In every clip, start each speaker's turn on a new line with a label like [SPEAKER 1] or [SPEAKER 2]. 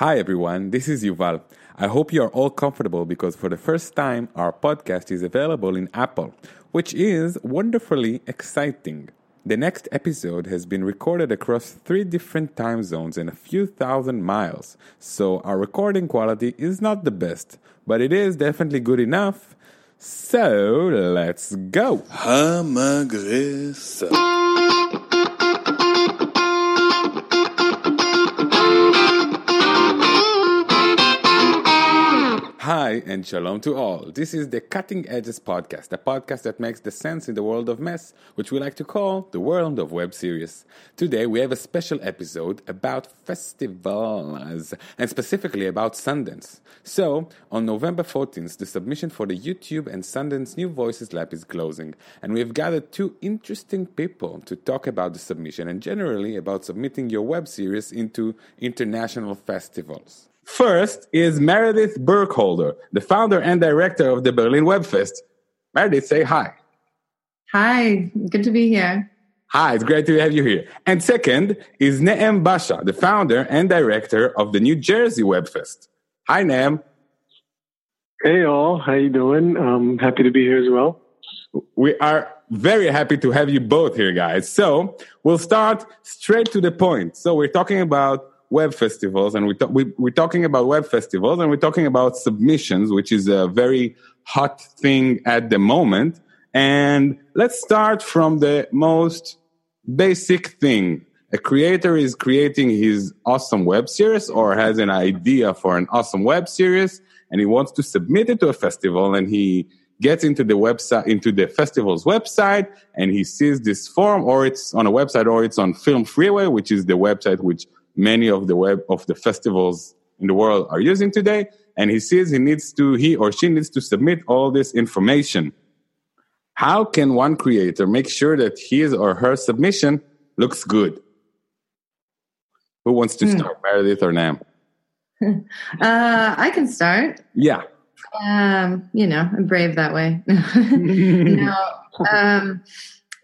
[SPEAKER 1] Hi, everyone. This is Yuval. I hope you are all comfortable because for the first time, our podcast is available in Apple, which is wonderfully exciting. The next episode has been recorded across three different time zones and a few thousand miles, so our recording quality is not the best, but it is definitely good enough. So let's go! Hi, and shalom to all. This is the Cutting Edges Podcast, a podcast that makes the sense in the world of mess, which we like to call the world of web series. Today, we have a special episode about festivals, and specifically about Sundance. So, on November 14th, the submission for the YouTube and Sundance New Voices Lab is closing, and we have gathered two interesting people to talk about the submission and generally about submitting your web series into international festivals. First is Meredith Burkholder, the founder and director of the Berlin Webfest. Meredith, say hi.
[SPEAKER 2] Hi, good to be here.
[SPEAKER 1] Hi, it's great to have you here. And second is Neem Basha, the founder and director of the New Jersey Webfest. Hi, Neem.
[SPEAKER 3] Hey all, how you doing? Um, happy to be here as well.
[SPEAKER 1] We are very happy to have you both here, guys. So we'll start straight to the point. So we're talking about web festivals and we, ta- we, we're talking about web festivals and we're talking about submissions, which is a very hot thing at the moment. And let's start from the most basic thing. A creator is creating his awesome web series or has an idea for an awesome web series and he wants to submit it to a festival and he gets into the website into the festival's website and he sees this form or it's on a website or it's on film freeway which is the website which many of the web of the festivals in the world are using today and he sees he needs to he or she needs to submit all this information how can one creator make sure that his or her submission looks good who wants to
[SPEAKER 2] Hmm.
[SPEAKER 1] start meredith or nam
[SPEAKER 2] Uh, I can start.
[SPEAKER 1] yeah
[SPEAKER 2] Um, you know, I'm brave that way. no, um,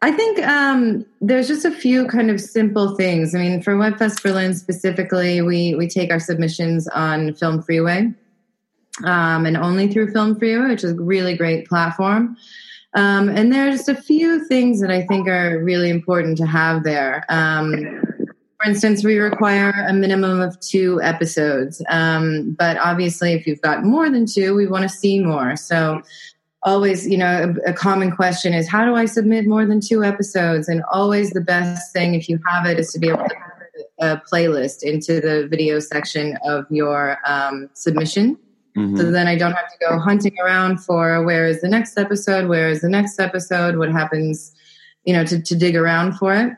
[SPEAKER 2] I think um, there's just a few kind of simple things. I mean, for WebFest Berlin specifically, we we take our submissions on Film Freeway, um, and only through Film Freeway, which is a really great platform. Um, and there are just a few things that I think are really important to have there. Um, for instance, we require a minimum of two episodes. Um, but obviously, if you've got more than two, we want to see more. So, always, you know, a, a common question is how do I submit more than two episodes? And always the best thing, if you have it, is to be able to a playlist into the video section of your um, submission.
[SPEAKER 1] Mhm.
[SPEAKER 2] So then I don't have to go hunting around for where is the next episode, where is the next episode, what happens, you know, to, to dig around for it.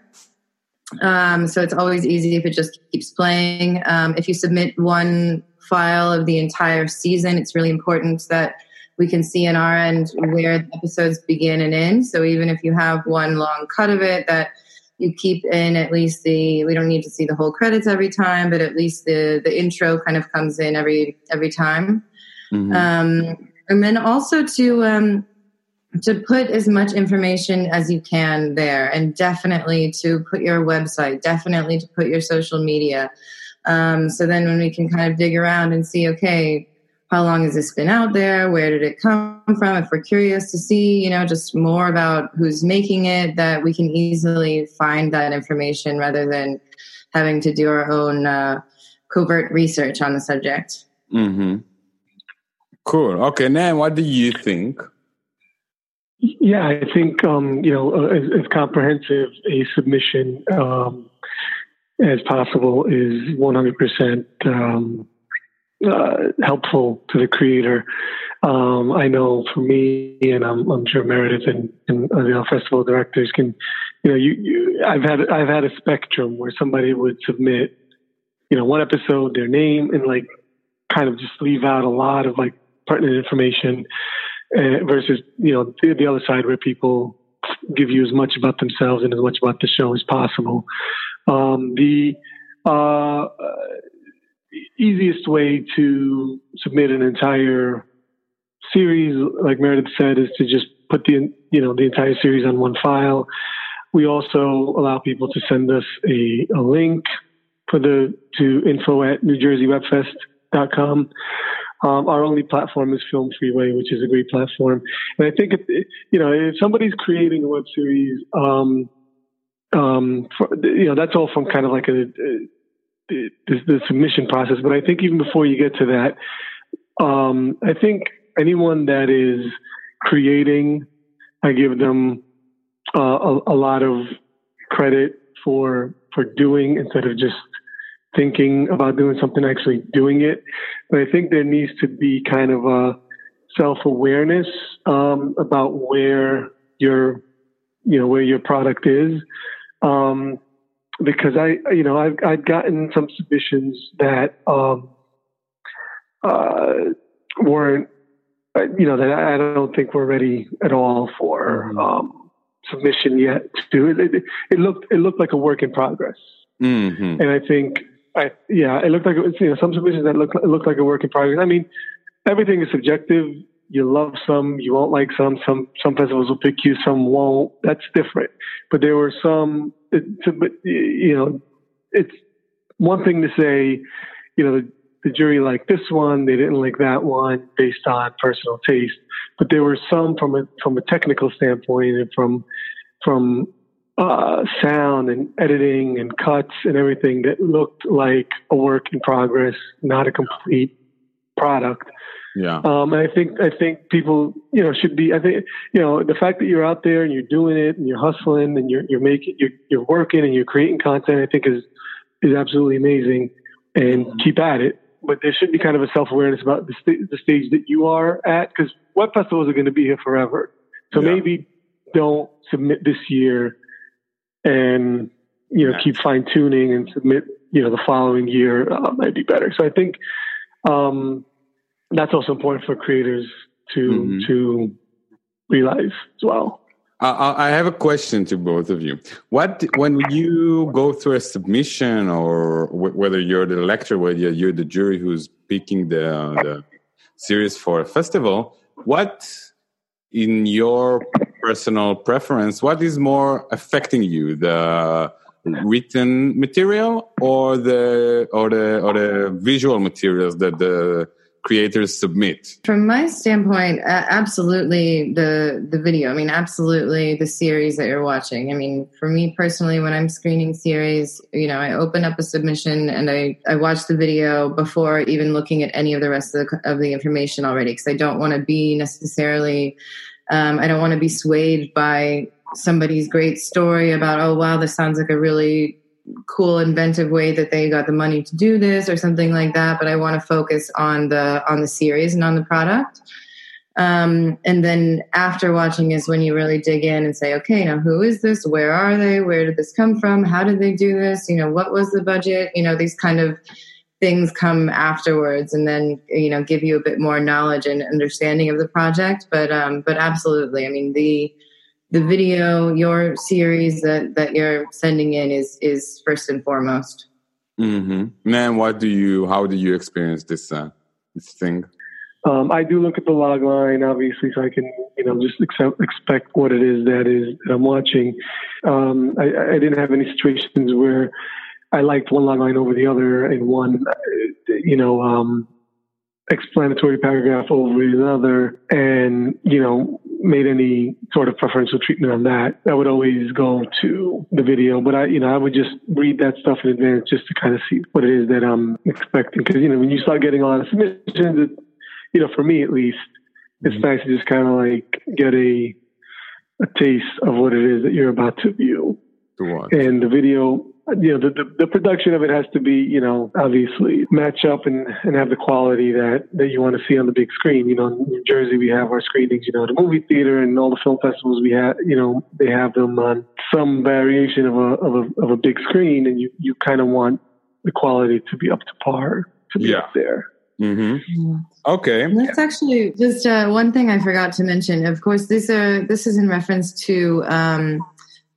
[SPEAKER 2] Um, so it's always easy if it just keeps playing. Um, if you submit one file of the entire season, it's really important that we can see in our end where the episodes begin and end. So even if you have one long cut of it, that you keep in at least the we don't need to see the whole credits every time, but at least the the intro kind of comes in every every time.
[SPEAKER 1] Mhm.
[SPEAKER 2] Um, and then also to um, to put as much information as you can there, and definitely to put your website, definitely to put your social media. Um, so then, when we can kind of dig around and see, okay, how long has this been out there? Where did it come from? If we're curious to see, you know, just more about who's making it, that we can easily find that information rather than having to do our own uh, covert research on the subject.
[SPEAKER 1] mm-hmm. cool okay nam what do you think
[SPEAKER 3] Yeah, I think um, you know uh, as, as comprehensive a submission um, as possible is 100% um, uh, helpful to the creator. Um, I know for me, and I'm, I'm sure Meredith and, and the festival directors can, you know, you, you I've had I've had a spectrum where somebody would submit, you know, one episode, their name, and like kind of just leave out a lot of like pertinent information uh, versus you know the, the other side where people give you as much about themselves and as much about the show as possible. Um, the uh, easiest way to submit an entire series, like Meredith said, is to just put the you know the entire series on one file. We also allow people to send us a, a link for the to info at newjerseywebfest.com. Um, our only platform is Film Freeway, which is a great platform. And I think, it, you know, if somebody's creating a web series, um, um, for, you know, that's all from kind of like a, a the, the, submission process. But I think even before you get to that, um, I think anyone that is creating, I give them uh, a, a lot of credit for for doing instead of just thinking about doing something, actually doing it. But I think there needs to be kind of a self awareness um, about where your you know where your product is. Um, because I, you know, I've, I've gotten some submissions that um, uh, weren't, uh, you know, that I don't think we're ready at all for mm-hmm. um, submission yet. To it, it, it, looked it looked like a work in progress, mm-hmm. and I think, I yeah, it looked like it was, you know some submissions that looked looked like a work in progress. I mean, everything is subjective. You love some, you won't like some. Some some festivals will pick you, some won't. That's different. But there were some but you know, it's one thing to say, you know, the, the jury liked this one, they didn't like that one based on personal taste. But there were some from a from a technical standpoint and from from uh, sound and editing and cuts and everything that looked like a work in progress, not a complete product.
[SPEAKER 1] Yeah.
[SPEAKER 3] Um, and I think I think people, you know, should be. I think you know the fact that you're out there and you're doing it and you're hustling and you're you're making you're you're working and you're creating content. I think is is absolutely amazing, and mm-hmm. keep at it. But there should be kind of a self awareness about the, st- the stage that you are at because web festivals are going to be here forever. So yeah. maybe don't submit this year, and you know keep fine tuning and submit you know the following year uh, might be better. So I think. Um, that's also important for creators to mm-hmm. to realize as well.
[SPEAKER 1] I have a question to both of you. What when you go through a submission, or whether you're the lecturer, whether you're the jury who's picking the, the series for a festival, what in your personal preference, what is more affecting you, the written material or the or the or the visual materials that the creators submit?
[SPEAKER 2] From my standpoint, uh, absolutely the the video. I mean, absolutely the series that you're watching. I mean, for me personally, when I'm screening series, you know, I open up a submission and I I watch the video before even looking at any of the rest of the, of the information already because I don't want to be necessarily. Um, I don't want to be swayed by somebody's great story about oh wow this sounds like a really cool inventive way that they got the money to do this or something like that but i want to focus on the on the series and on the product. Um, and then after watching is when you really dig in and say okay now who is this? Where are they? Where did this come from? How did they do this? You know what was the budget? You know these kind of things come afterwards and then you know give you a bit more knowledge and understanding of the project but um but absolutely i mean the the video, your series that, that you're sending in is is first and foremost.
[SPEAKER 1] Mm-hmm. Man, what do you? How do you experience this uh, this thing?
[SPEAKER 3] Um, I do look at the log line, obviously, so I can you know just accept, expect what it is that is that I'm watching. Um, I, I didn't have any situations where I liked one log line over the other, and one, you know, um, explanatory paragraph over another, and you know, made any sort of preferential treatment on that. I would always go to the video, but I, you know, I would just read that stuff in advance just to kind of see what it is that I'm expecting. Because you know, when you start getting a lot of submissions, it, you know, for me at least, it's mm-hmm. nice to just kind of like get a a taste of what it is that you're about to view. And the video you know, the, the, the, production of it has to be, you know, obviously match up and, and have the quality that, that you want to see on the big screen. You know, in New Jersey, we have our screenings, you know, the movie theater and all the film festivals we have, you know, they have them on some variation of a, of a, of a big screen and you, you kind of want the quality to be up to par to be yeah. up there.
[SPEAKER 1] Mm-hmm. Okay.
[SPEAKER 2] That's actually just uh, one thing I forgot to mention. Of course, this uh, this is in reference to um,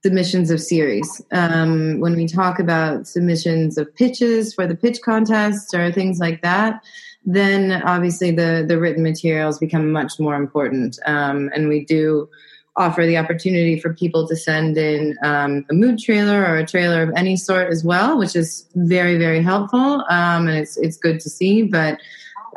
[SPEAKER 2] submissions of series. Um, when we talk about submissions of pitches for the pitch contests or things like that, then obviously the the written materials become much more important. Um, and we do offer the opportunity for people to send in um, a mood trailer or a trailer of any sort as well, which is very very helpful um, and it's it's good to see. But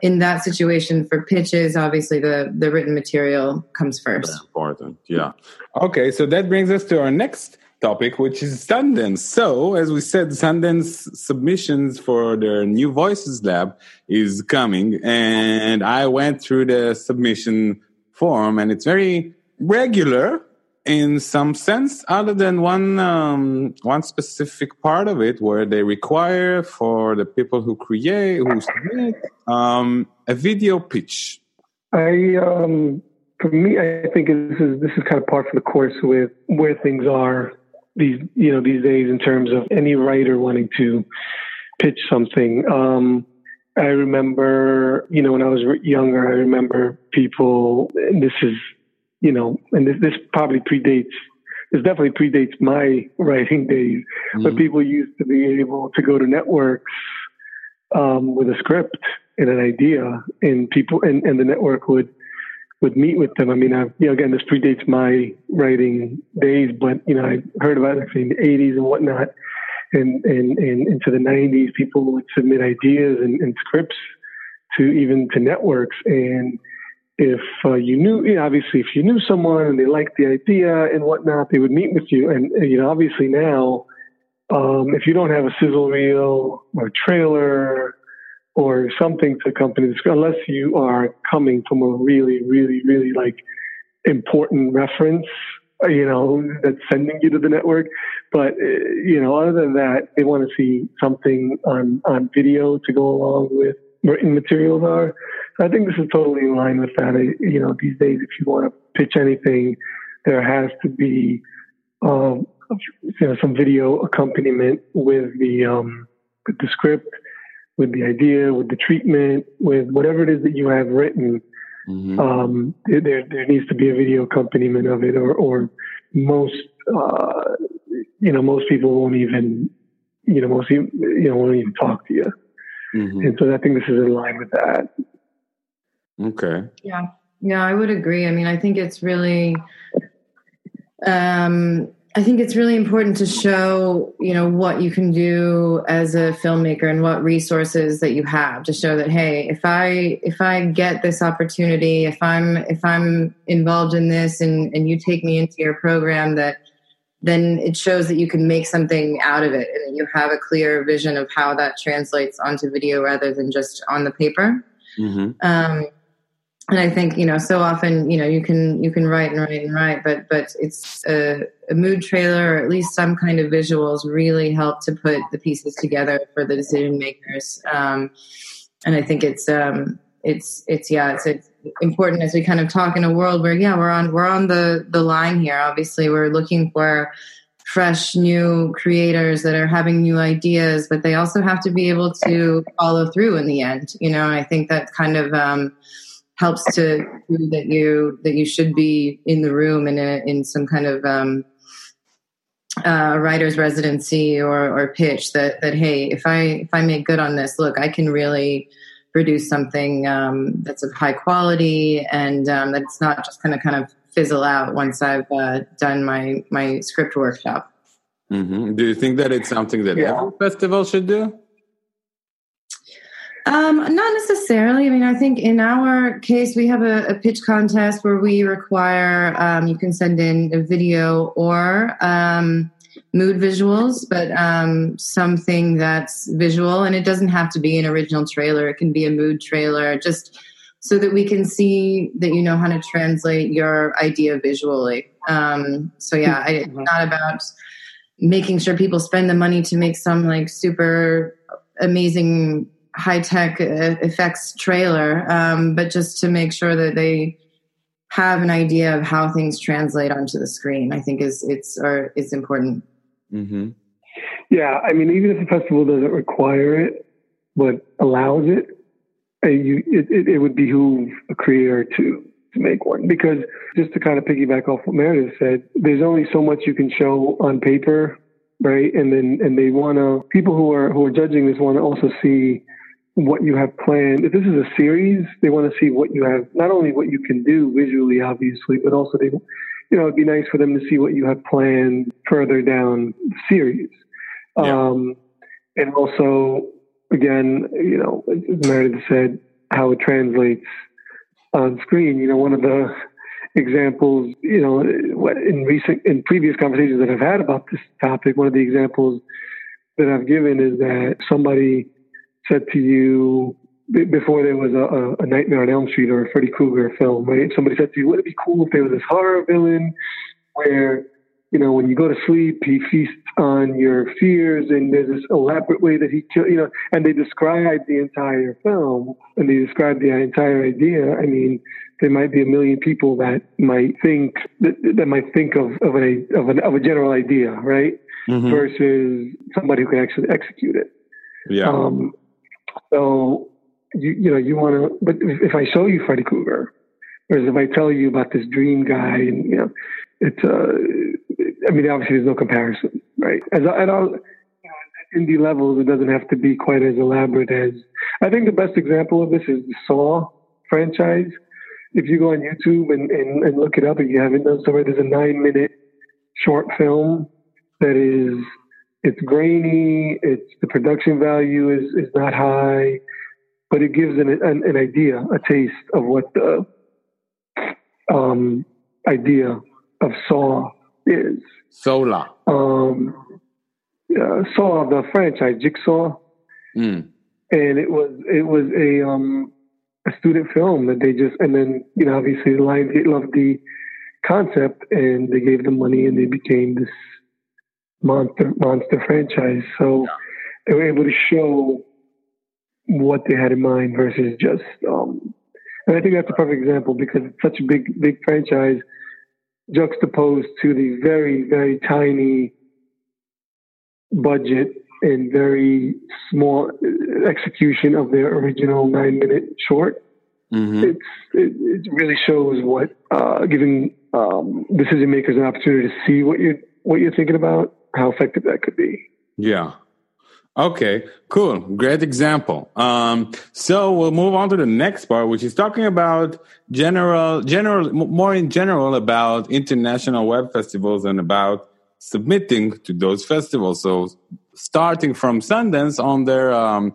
[SPEAKER 2] in that situation for pitches, obviously the the written material comes first.
[SPEAKER 1] Very important, yeah. Okay, so that brings us to our next topic, which is Sundance. So, as we said, Sundance submissions for their new Voices Lab is coming, and I went through the submission form, and it's very regular in some sense, other than one um, one specific part of it where they require for the people who create who submit um, a video pitch.
[SPEAKER 3] I um, for me, I think this is this is kind of part of the course with where things are these you know these days in terms of any writer wanting to pitch something. Um, I remember, you know, when I was younger, I remember people. This is, you know, and this this probably predates. This definitely predates my writing days, mm-hmm. but people used to be able to go to networks um, with a script and an idea, and people and, and the network would would meet with them. I mean, I've, you know, again, this predates my writing days, but, you know, I heard about it in the 80s and whatnot. And, and, and into the 90s, people would submit ideas and, and scripts to even to networks. And if uh, you knew, you know, obviously, if you knew someone and they liked the idea and whatnot, they would meet with you. And, you know, obviously now, um, if you don't have a sizzle reel or trailer or something to accompany this, unless you are coming from a really, really, really like important reference, uh, you know, that's sending you to the network. But, uh, you know, other than that, they want to see something on, on video to go along with written materials are. So I think this is totally in line with that. You know, these days, if you want to pitch anything, there has to be, um, you know, some video accompaniment with the, um, with the script with the idea, with the treatment, with whatever it is that you have written. Mm-hmm. Um, there, there needs to be a video accompaniment of it, or, or most, uh, you know, most people won't even, you know, most you know won't even talk to you. Mm-hmm. And so I think this is in line with that.
[SPEAKER 1] Okay.
[SPEAKER 2] Yeah, yeah, I would agree. I mean, I think it's really, um, I think it's really important to show, you know, what you can do as a filmmaker and what resources that you have to show that hey, if I if I get this opportunity, if I'm if I'm involved in this and and you take me into your program that then it shows that you can make something out of it and that you have a clear vision of how that translates onto video rather than just on the paper. Mm-hmm. Um, and I think you know so often you know you can you can write and write and write, but but it's a, a, mood trailer or at least some kind of visuals really help to put the pieces together for the decision makers. Um, and I think it's um, it's it's yeah it's, it's important as we kind of talk in a world where yeah we're on we're on the the line here. Obviously, we're looking for fresh new creators that are having new ideas, but they also have to be able to follow through in the end. You know, I think that kind of um, helps to prove that you that you should be in the room in a in some kind of um, uh, writer's residency or or pitch that that hey if I if I make good on this look I can really produce something um, that's of high quality and um, that's not just going to kind of fizzle out once I've uh, done my my script workshop.
[SPEAKER 1] Mm-hmm. Do you think that it's something that yeah. every festival should do?
[SPEAKER 2] Um, not necessarily. I mean, I think in our case, we have a, a pitch contest where we require um, you can send in a video or um, mood visuals, but um, something that's visual, and it doesn't have to be an original trailer. It can be a mood trailer, just so that we can see that you know how to translate your idea visually. Um, so yeah, I, it's not about making sure people spend the money to make some like super amazing high tech effects trailer, um, but just to make sure that they have an idea of how things translate onto the screen. I think is it's or is important.
[SPEAKER 3] Mm-hmm. Yeah, I mean, even if the festival doesn't require it, but allows it, uh, you, it, it, would behoove a creator to to make one because just to kind of piggyback off what Meredith said, there's only so much you can show on paper, right? And then and they want to people who are who are judging this want to also see what you have planned. If this is a series, they want to see what you have, not only what you can do visually, obviously, but also they, you know, it'd be nice for them to see what you have planned further down the series. Yeah. Um, and also, again, you know, as Meredith said, how it translates on screen. You know, one of the examples, you know, in recent, in previous conversations that I've had about this topic, one of the examples that I've given is that somebody said to you before there was a, a Nightmare on Elm Street or a Freddy Krueger film, right? Somebody said to you, would it be cool if there was this horror villain where you know, when you go to sleep, he feasts on your fears, and there's this elaborate way that he kill, you know, and they describe the entire film and they describe the entire idea. I mean, there might be a million people that might think that, that might think of of, an, of, an, of a general idea, right? Mm-hmm. Versus somebody who can actually execute it.
[SPEAKER 1] Yeah. Um,
[SPEAKER 3] so you you know you want to, but if I show you Freddy Krueger, whereas if I tell you about this dream guy, and you know, it's uh I mean, obviously, there's no comparison, right? As you know, at indie levels, it doesn't have to be quite as elaborate as. I think the best example of this is the Saw franchise. If you go on YouTube and, and, and look it up, if you haven't done so, there's a nine-minute short film that is it's grainy. It's the production value is is not high, but it gives an an, an idea, a taste of what the um, idea of Saw is.
[SPEAKER 1] Solar.
[SPEAKER 3] Um, uh, Saw the franchise Jigsaw, mm. and it was it was a um a student film that they just and then you know obviously the Lionsgate loved the concept and they gave them money and they became this monster monster franchise. So yeah. they were able to show what they had in mind versus just um and I think that's a perfect example because it's such a big big franchise juxtaposed to the very, very tiny budget and very small execution of their original nine minute short. Mm-hmm. It's, it, it, really shows what uh, giving um, decision makers an opportunity to see what you're what you're thinking about, how effective that could be.
[SPEAKER 1] Yeah, Okay, cool. Great example. Um, so we'll move on to the next part, which is talking about general, general, more in general about international web festivals and about submitting to those festivals. So starting from Sundance on their um,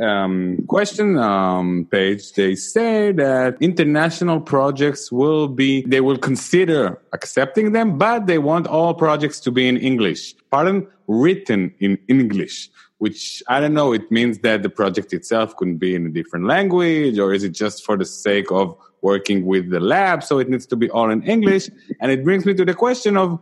[SPEAKER 1] um, question um, page, they say that international projects will be, they will consider accepting them, but they want all projects to be in English. Pardon, written in English which I don't know. It means that the project itself couldn't be in a different language, or is it just for the sake of working with the lab? So it needs to be all in English. And it brings me to the question of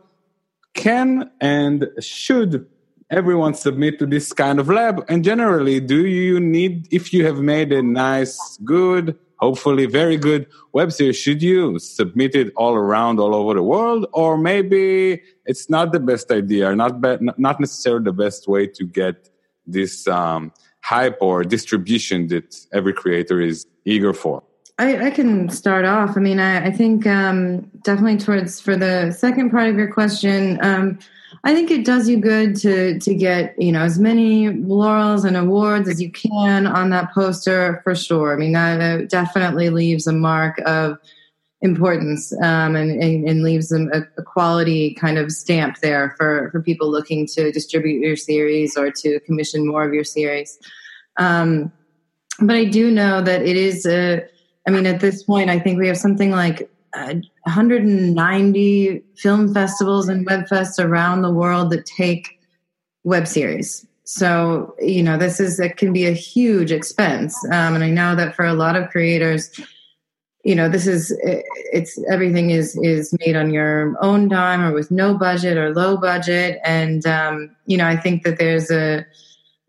[SPEAKER 1] can and should everyone submit to this kind of lab? And generally, do you need, if you have made a nice, good, hopefully very good web series, should you submit it all around, all over the world? Or maybe it's not the best idea, not, be, not necessarily the best way to get this um, hype or distribution that every creator is eager for?
[SPEAKER 2] I, I can start off. I mean, I, I think um, definitely towards for the second part of your question. Um, I think it does you good to to get you know as many laurels and awards as you can on that poster for sure. I mean, that definitely leaves a mark of importance um, and, and, and, leaves a, a, quality kind of stamp there for, for people looking to distribute your series or to commission more of your series. Um, but I do know that it is a, I mean, at this point, I think we have something like uh, 190 film festivals and web fests around the world that take web series. So, you know, this is, it can be a huge expense. Um, and I know that for a lot of creators, you know this is it's everything is is made on your own dime or with no budget or low budget and um, you know i think that there's a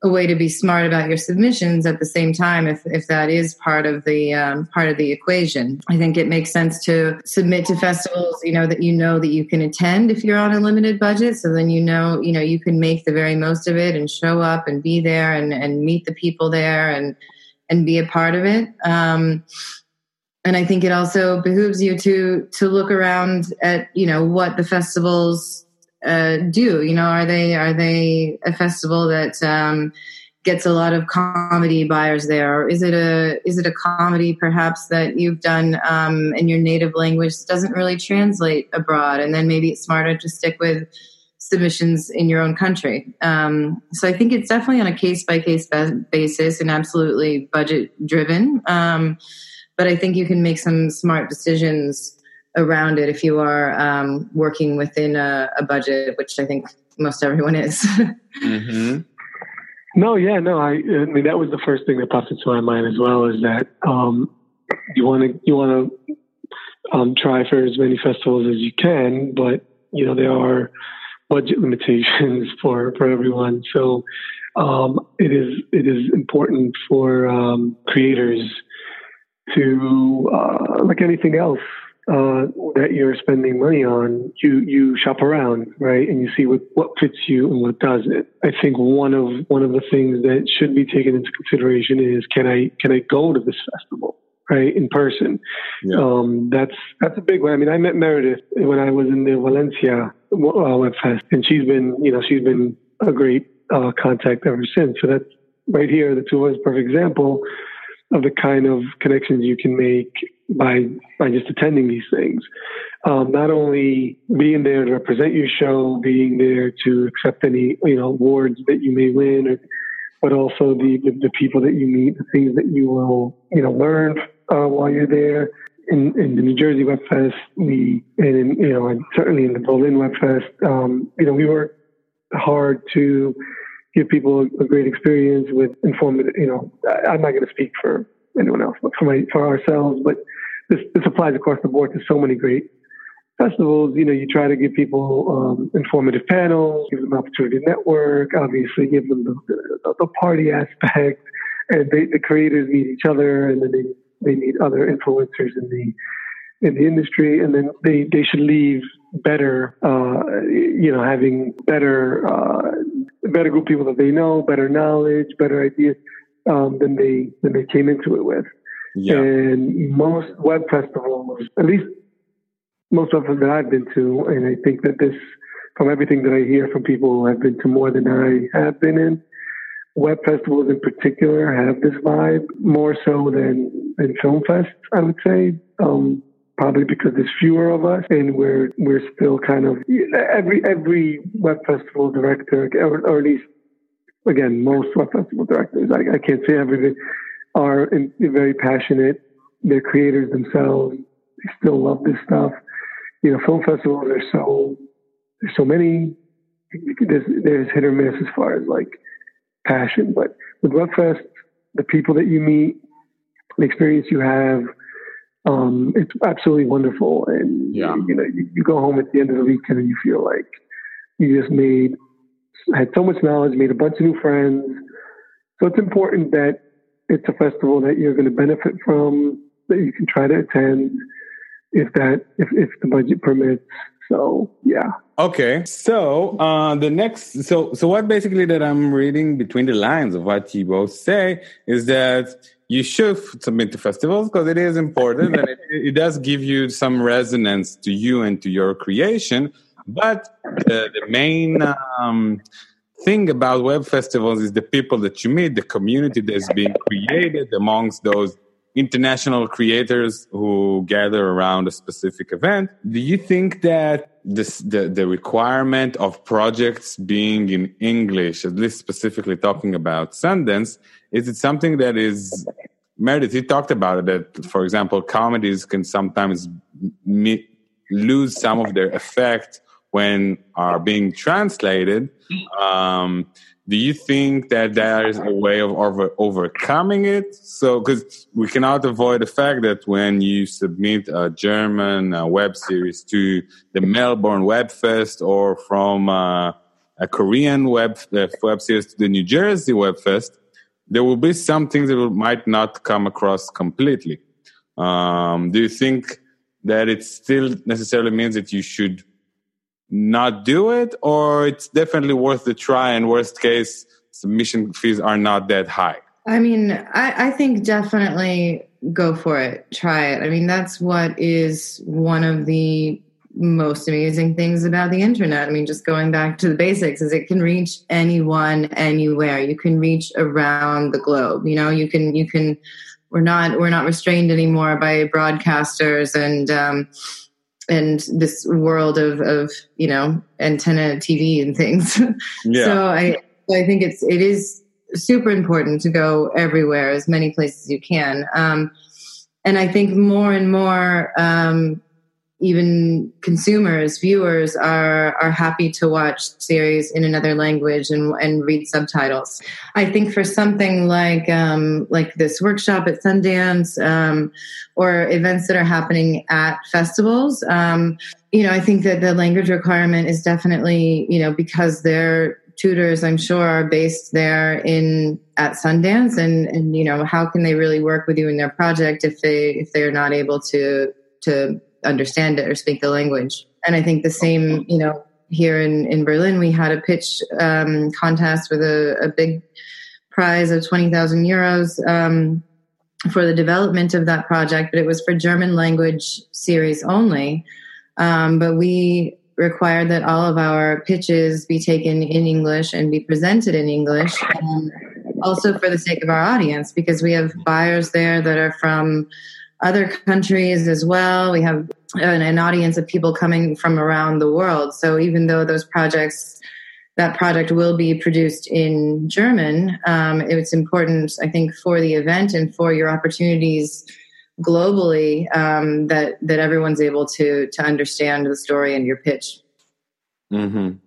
[SPEAKER 2] a way to be smart about your submissions at the same time if, if that is part of the um, part of the equation. I think it makes sense to submit to festivals you know that you know that you can attend if you're on a limited budget. So then you know you know you can make the very most of it and show up and be there and, and meet the people there and and be a part of it. Um, and I think it also behooves you to to look around at you know what the festivals uh, do. You know, are they are they a festival that um, gets a lot of comedy buyers there? Or is it a is it a comedy perhaps that you've done um, in your native language doesn't really translate abroad, and then maybe it's smarter to stick with submissions in your own country. Um, so I think it's definitely on a case by case basis and absolutely budget driven. Um, but I think you can make some smart decisions around it if you are um, working within a, a, budget, which I think most everyone is.
[SPEAKER 3] mm-hmm. No, yeah, no. I, I, mean, that was the first thing that popped into my mind as well. Is that um, you want to you want to um, try for as many festivals as you can, but you know there are budget limitations for for everyone. So um, it is it is important for um, creators to uh, like anything else uh, that you're spending money on, you you shop around, right, and you see what, what fits you and what doesn't. I think one of one of the things that should be taken into consideration is can I can I go to this festival, right, in person? Yeah. Um, that's that's a big one. I mean, I met Meredith when I was in the Valencia uh, Web Fest, and she's been you know she's been a great uh, contact ever since. So that's right here, the two of us, perfect example of the kind of connections you can make by by just attending these things. Um, not only being there to represent your show, being there to accept any you know awards that you may win, or, but also the, the, the people that you meet, the things that you will you know learn uh, while you're there. In, in the New Jersey Web Fest, we and in, you know, and certainly in the Berlin Web Fest, um, you know, we worked hard to give people a great experience with informative. You know, I'm not going to speak for anyone else, but for my for ourselves. But this this applies across the board to so many great festivals. You know, you try to give people um, informative panels, give them opportunity to network. Obviously, give them the, the, the party aspect, and they, the creators meet each other, and then they they meet other influencers in the in the industry, and then they they should leave better, uh, you know, having better uh, better group of people that they know, better knowledge, better ideas um, than they than they came into it with. Yeah. And most web festivals, at least most of them that I've been to, and I think that this, from everything that I hear from people who have been to more than I have been in, web festivals in particular have this vibe more so than than film fests. I would say. Um, probably because there's fewer of us and we're we're still kind of every every web festival director or, or at least again most web festival directors I, I can't say everything are in, very passionate they're creators themselves they still love this stuff you know film festivals are so there's so many there's, there's hit or miss as far as like passion but with webfest the people that you meet the experience you have um, it's absolutely wonderful. And yeah. you know, you, you, go home at the end of the weekend and you feel like you just made had so much knowledge, made a bunch of new friends. So it's important that it's a festival that you're going to benefit from, that you can try to attend if that if, if the budget permits. So yeah.
[SPEAKER 1] Okay. So uh, the next so so what basically that I'm reading between the lines of what you both say is that you should submit to festivals because it is important and it, it, does give you some resonance to you and to your creation. But the, the main um, thing about web festivals is the people that you meet, the community that's being created amongst those international creators who gather around a specific event. Do you think that this, the, the requirement of projects being in English, at least specifically talking about Sundance, is it something that is Meredith? You talked about it that, for example, comedies can sometimes lose some of their effect when are being translated. Um, do you think that there is a way of over, overcoming it? So, because we cannot avoid the fact that when you submit a German uh, web series to the Melbourne Web Fest or from uh, a Korean web uh, web series to the New Jersey Web Fest, there will be some things that might not come across completely. Um, do you think that it still necessarily means that you should not do it, or it's definitely worth the try? And worst case, submission fees are not that high.
[SPEAKER 2] I mean, I, I think definitely go for it. Try it. I mean, that's what is one of the most amazing things about the internet. I mean, just going back to the basics is it can reach anyone anywhere. You can reach around the globe. You know, you can you can we're not we're not restrained anymore by broadcasters and um and this world of of, you know, antenna TV and things. Yeah. so I I think it's it is super important to go everywhere, as many places as you can. Um, and I think more and more, um, even consumers, viewers are are happy to watch series in another language and, and read subtitles. I think for something like um, like this workshop at Sundance um, or events that are happening at festivals, um, you know, I think that the language requirement is definitely you know because they're tutors i'm sure are based there in at sundance and and you know how can they really work with you in their project if they if they're not able to to understand it or speak the language and i think the same you know here in in berlin we had a pitch um, contest with a, a big prize of 20000 euros um, for the development of that project but it was for german language series only um, but we required that all of our pitches be taken in English and be presented in English. Also for the sake of our audience, because we have buyers there that are from other countries as well. We have an, an audience of people coming from around the world. So even though those projects, that project will be produced in German, um, it's important, I think, for the event and for your opportunities globally um, that that everyone's able to to understand the story and your pitch.
[SPEAKER 1] Mm-hmm.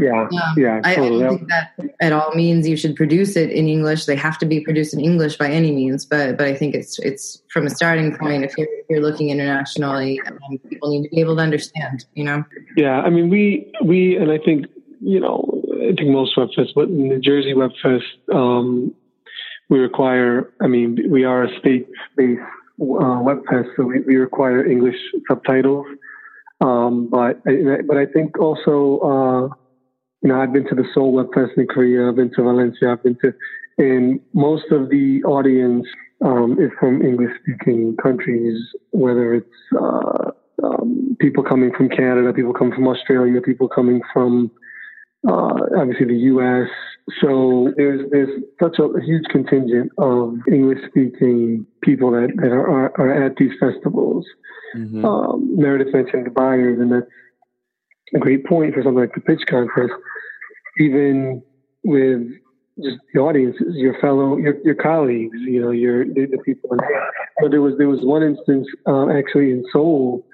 [SPEAKER 3] Yeah, um, yeah.
[SPEAKER 2] I, totally. I, don't think that at all means you should produce it in English. They have to be produced in English by any means, but but I think it's it's from a starting point. If you're if you're looking internationally, um, people need to be able to understand. You know.
[SPEAKER 3] Yeah, I mean, we we and I think you know I think most webfests, but in New Jersey webfest, um, we require, I mean, we are a state-based uh, web fest, so we, we require English subtitles. Um, but but I think also, uh, you know, I've been to the Seoul Web Fest in Korea, I've been to Valencia, I've been to, and most of the audience um, is from English-speaking countries, whether it's uh, um, people coming from Canada, people coming from Australia, people coming from uh, obviously the U.S. So there's there's such a, huge contingent of English speaking people that, that are, are, at these festivals. Mm-hmm. Um, Meredith mentioned the buyers, and that's a great point for something like the pitch conference. Even with just the audiences, your fellow, your, your colleagues, you know, your the, the people. But there was there was one instance uh, actually in Seoul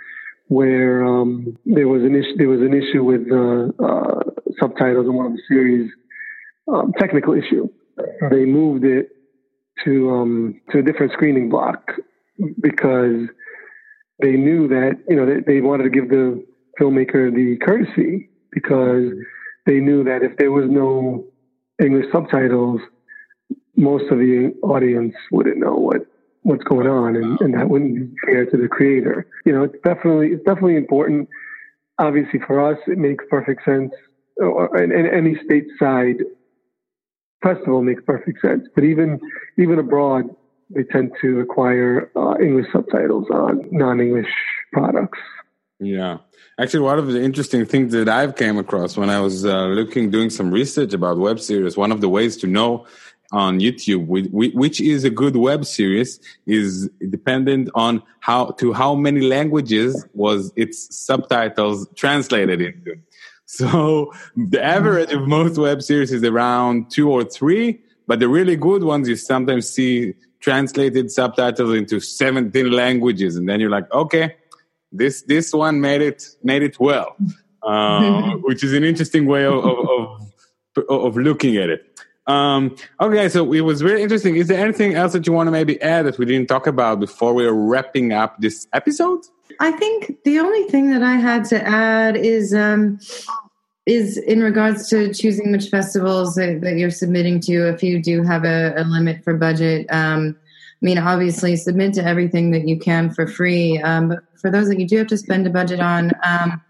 [SPEAKER 3] where um, there was an issue. There was an issue with uh, uh, subtitles in one of the series. Um, technical issue. They moved it to um, to a different screening block because they knew that you know they, they wanted to give the filmmaker the courtesy because they knew that if there was no English subtitles, most of the audience wouldn't know what what's going on, and, and that wouldn't be fair to the creator. You know, it's definitely it's definitely important. Obviously, for us, it makes perfect sense. Or, and, and any stateside festival makes perfect sense. But even even abroad, they tend to acquire uh, English subtitles on non-English products.
[SPEAKER 1] Yeah, actually, one of the interesting things that I've came across when I was uh, looking, doing some research about web series, one of the ways to know on YouTube, which is a good web series, is dependent on how to how many languages was its subtitles translated into. So the average of most web series is around two or three, but the really good ones you sometimes see translated subtitles into 17 languages, and then you're like, okay, this this one made it made it well, uh, which is an interesting way of, of, of, of looking at it. Um, okay, so it was very interesting. Is there anything else that you want to maybe add that we didn't talk about before we're wrapping up this episode?
[SPEAKER 2] I think the only thing that I had to add is um, is in regards to choosing which festivals that, that you're submitting to. If you do have a, a limit for budget, um, I mean, obviously, submit to everything that you can for free. Um, but for those that you do have to spend a budget on, um,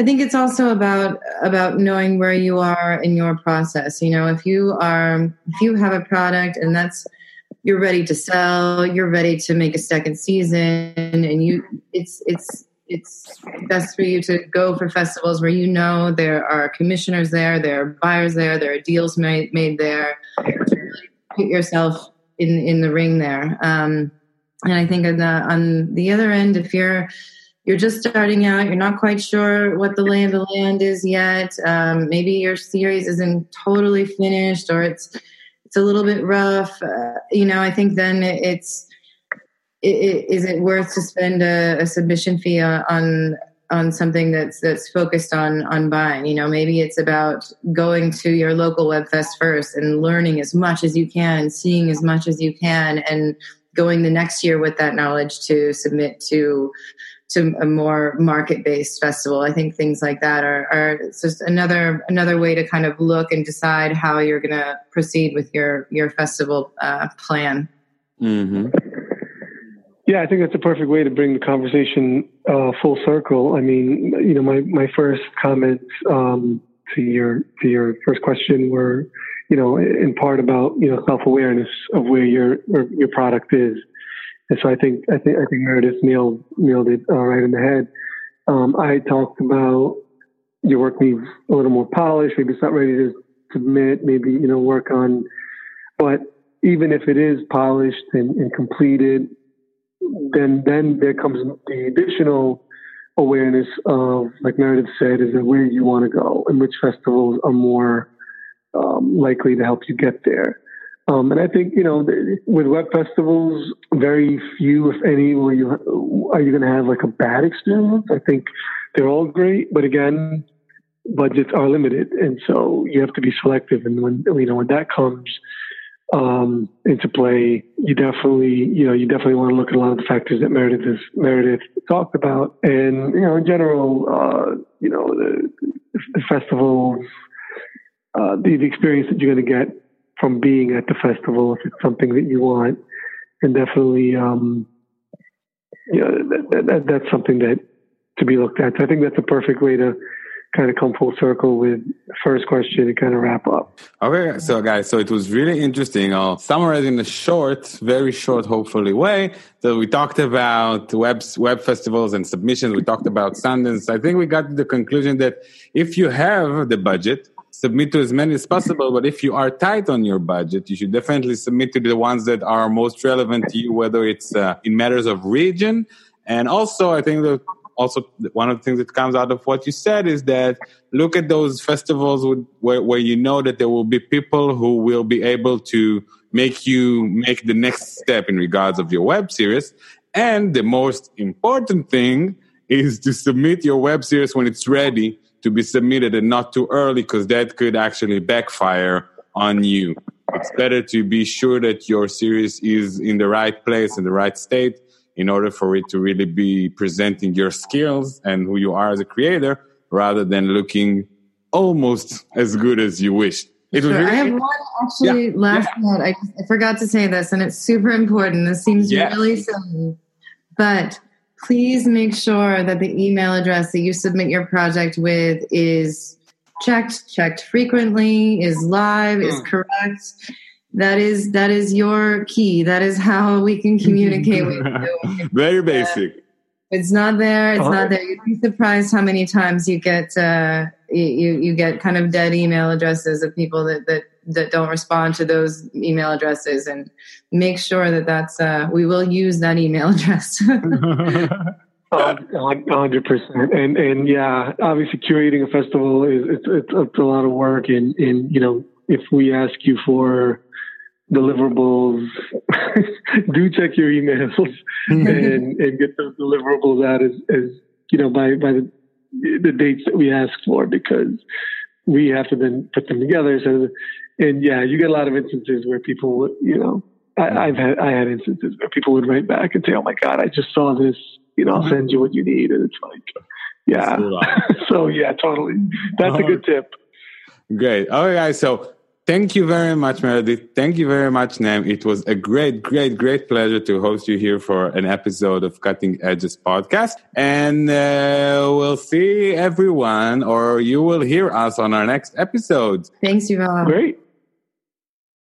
[SPEAKER 2] I think it's also about about knowing where you are in your process. You know, if you are if you have a product and that's you're ready to sell, you're ready to make a second season, and you it's it's it's best for you to go for festivals where you know there are commissioners there, there are buyers there, there are deals made made there. Put yourself in in the ring there. Um, and I think on the on the other end, if you're you're just starting out, you're not quite sure what the lay of the land is yet. Um, maybe your series isn't totally finished, or it's it's a little bit rough. Uh, you know, I think then it's is it worth to spend a, a submission fee on on something that's that's focused on on buying you know maybe it's about going to your local webfest first and learning as much as you can seeing as much as you can and going the next year with that knowledge to submit to to a more market based festival i think things like that are, are just another another way to kind of look and decide how you're going to proceed with your your festival uh, plan
[SPEAKER 1] mm-hmm.
[SPEAKER 3] Yeah, I think that's a perfect way to bring the conversation uh, full circle. I mean, you know, my, my first comments um, to your to your first question were, you know, in part about you know self awareness of where your your product is, and so I think I think I think Meredith nailed nailed it uh, right in the head. Um, I talked about your work needs a little more polish. Maybe it's not ready to submit. Maybe you know work on, but even if it is polished and, and completed, then then there comes the additional awareness of, like Meredith said, is where you want to go and which festivals are more um, likely to help you get there. Um, and I think you know with web festivals, very few, if any, will you are you going to have like a bad experience. I think they're all great, but again, budgets are limited, and so you have to be selective. And when you know when that comes, um, into play, you definitely, you know, you definitely want to look at a lot of the factors that Meredith has, Meredith talked about, and you know, in general, uh, you know, the, the festivals, uh, the, the experience that you're going to get from being at the festival, if it's something that you want, and definitely, um, you know, that, that, that's something that to be looked at. So I think that's a perfect way to kind of come full circle with first question and kind of wrap up.
[SPEAKER 1] Okay, so guys, so it was really interesting. I'll summarize in a short, very short, hopefully way. So we talked about web web festivals and submissions. We talked about Sundance. I think we got to the conclusion that if you have the budget, submit to as many as possible. But if you are tight on your budget, you should definitely submit to the ones that are most relevant to you, whether it's uh, in matters of region. And also, I think that also one of the things that comes out of what you said is that look at those festivals with, where, where you know that there will be people who will be able to make you make the next step in regards of your web series and the most important thing is to submit your web series when it's ready to be submitted and not too early because that could actually backfire on you it's better to be sure that your series is in the right place in the right state in order for it to really be presenting your skills and who you are as a creator rather than looking almost as good as you wish.
[SPEAKER 2] It sure. really- I have one actually yeah. last yeah. note. I, I, forgot to say this, and it's super important. This seems yes. really silly, but please make sure that the email address that you submit your project with is checked, checked frequently, is live, mm. is hmm. correct. That is that is your key. That is how we can communicate with you.
[SPEAKER 1] Very basic.
[SPEAKER 2] it's not there it's not there. You'd be surprised how many times you get uh, you you get kind of dead email addresses of people that that that don't respond to those email addresses and make sure that that's uh, we will use that email address
[SPEAKER 3] hundred percent, and and yeah, obviously curating a festival is it's, it's, it's a lot of work, and and you know if we ask you for deliverables. do check your emails mm-hmm. and, and get those deliverables out as, as you know by by the, the dates that we ask for because we have to then put them together. So and yeah, you get a lot of instances where people would you know I, have had I had instances where people would write back and say, "Oh my God, I just saw this. You know, I'll mm-hmm. send you what you need." And it's like, yeah. so yeah, totally. That's a good tip.
[SPEAKER 1] Great. All right, guys. So Thank you very much, Meredith. Thank you very much, Nam. It was a great, great, great pleasure to host you here for an episode of Cutting Edges podcast. And uh, we'll see everyone, or you will hear us on our next episode.
[SPEAKER 2] Thanks, Yuval.
[SPEAKER 3] Great.